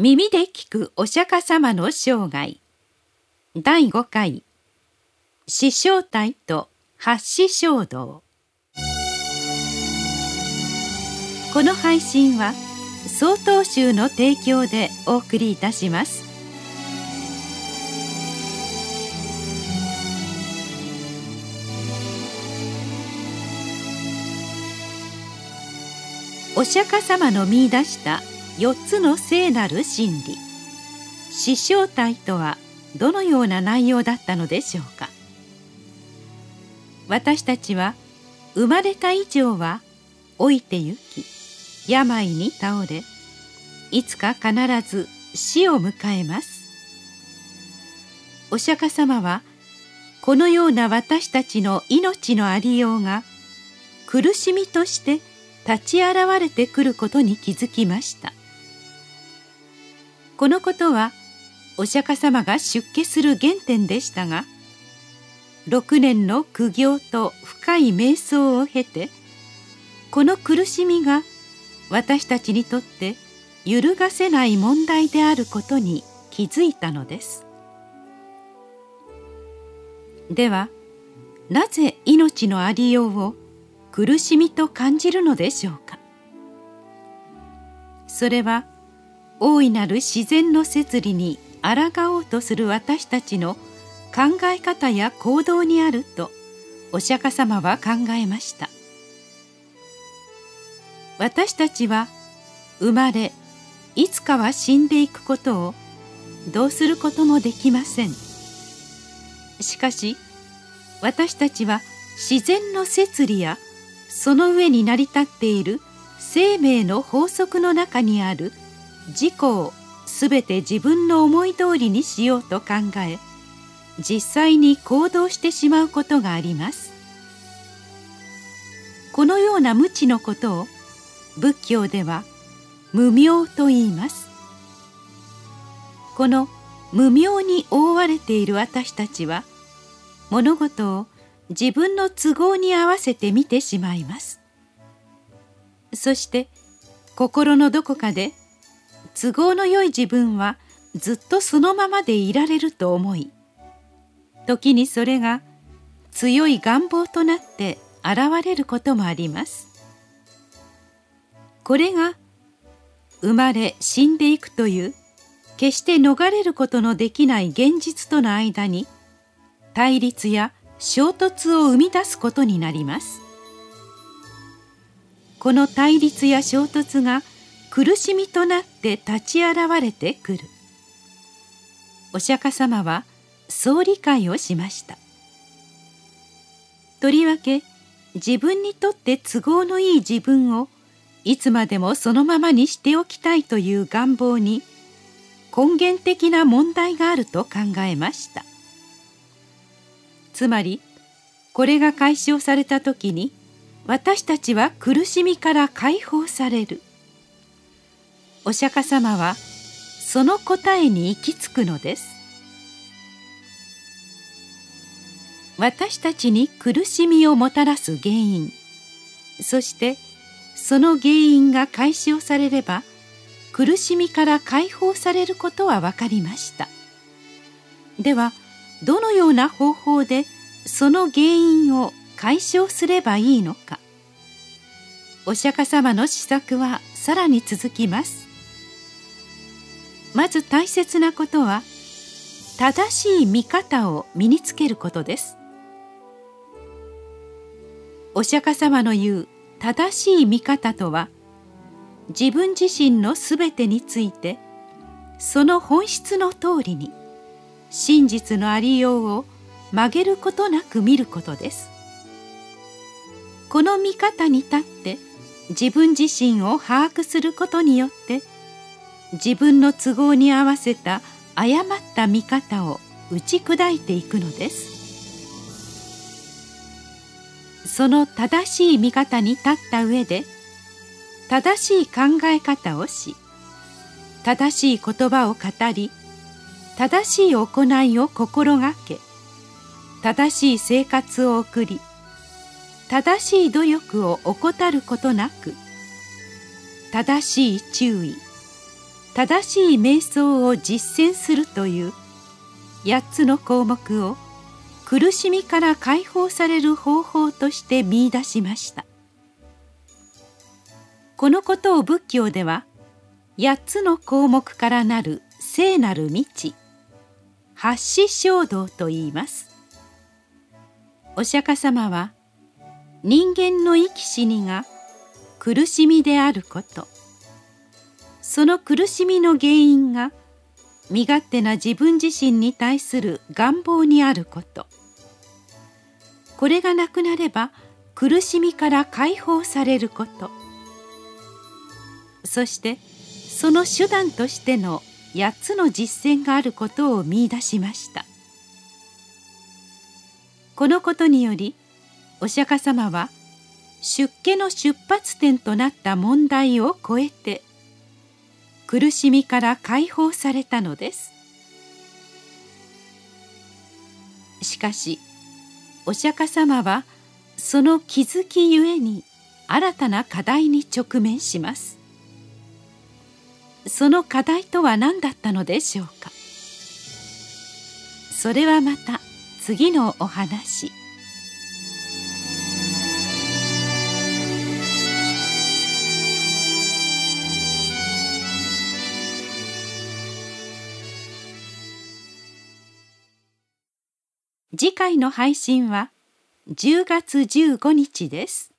耳で聞くお釈迦様の生涯。第5回。師匠体と八子衝動この配信は曹洞宗の提供でお送りいたします。お釈迦様の見出した4つの聖なる真理。死生体とはどのような内容だったのでしょうか。私たちは生まれた以上は老いてゆき病に倒れいつか必ず死を迎えます。お釈迦様はこのような私たちの命のありようが苦しみとして立ち現れてくることに気づきました。このことはお釈迦様が出家する原点でしたが6年の苦行と深い瞑想を経てこの苦しみが私たちにとって揺るがせない問題であることに気づいたのです。ではなぜ命のありようを苦しみと感じるのでしょうか。それは大いなる自然の摂理に抗おうとする私たちの考え方や行動にあるとお釈迦様は考えました。私たちは生まれいつかは死んでいくことをどうすることもできません。しかし私たちは自然の摂理やその上に成り立っている生命の法則の中にある自己をすべて自分の思い通りにしようと考え実際に行動してしまうことがあります。このような無知のことを仏教では無明と言います。この無明に覆われている私たちは物事を自分の都合に合わせて見てしまいます。そして心のどこかで都合のよい自分はずっとそのままでいられると思い時にそれが強い願望となって現れることもあります。これが生まれ死んでいくという決して逃れることのできない現実との間に対立や衝突を生み出すことになります。この対立や衝突が苦しみとなって立ち現れてくる。お釈迦様はそう理解をしました。とりわけ自分にとって都合のいい自分をいつまでもそのままにしておきたいという願望に根源的な問題があると考えました。つまりこれが解消された時に私たちは苦しみから解放される。お釈迦様はその答えに行き着くのです。私たちに苦しみをもたらす原因。そしてその原因が解消されれば苦しみから解放されることは分かりました。ではどのような方法でその原因を解消すればいいのか。お釈迦様の施策はさらに続きます。まず大切なことは正しい見方を身につけることです。お釈迦様の言う正しい見方とは自分自身のすべてについてその本質の通りに真実のありようを曲げることなく見ることです。この見方に立って自分自身を把握することによって自分の都合に合わせた誤った見方を打ち砕いていくのです。その正しい見方に立った上で正しい考え方をし正しい言葉を語り正しい行いを心がけ正しい生活を送り正しい努力を怠ることなく正しい注意正しい瞑想を実践するという8つの項目を苦しみから解放される方法として見出しました。このことを仏教では8つの項目からなる聖なる道八死衝動と言います。お釈迦様は人間の生き死にが苦しみであることその苦しみの原因が身勝手な自分自身に対する願望にあること。これがなくなれば苦しみから解放されること。そしてその手段としての8つの実践があることを見いだしました。このことによりお釈迦様は出家の出発点となった問題を超えて苦しみから解放されたのです。しかしお釈迦様はその気づきゆえに新たな課題に直面します。その課題とは何だったのでしょうか。それはまた次のお話。次回の配信は10月15日です。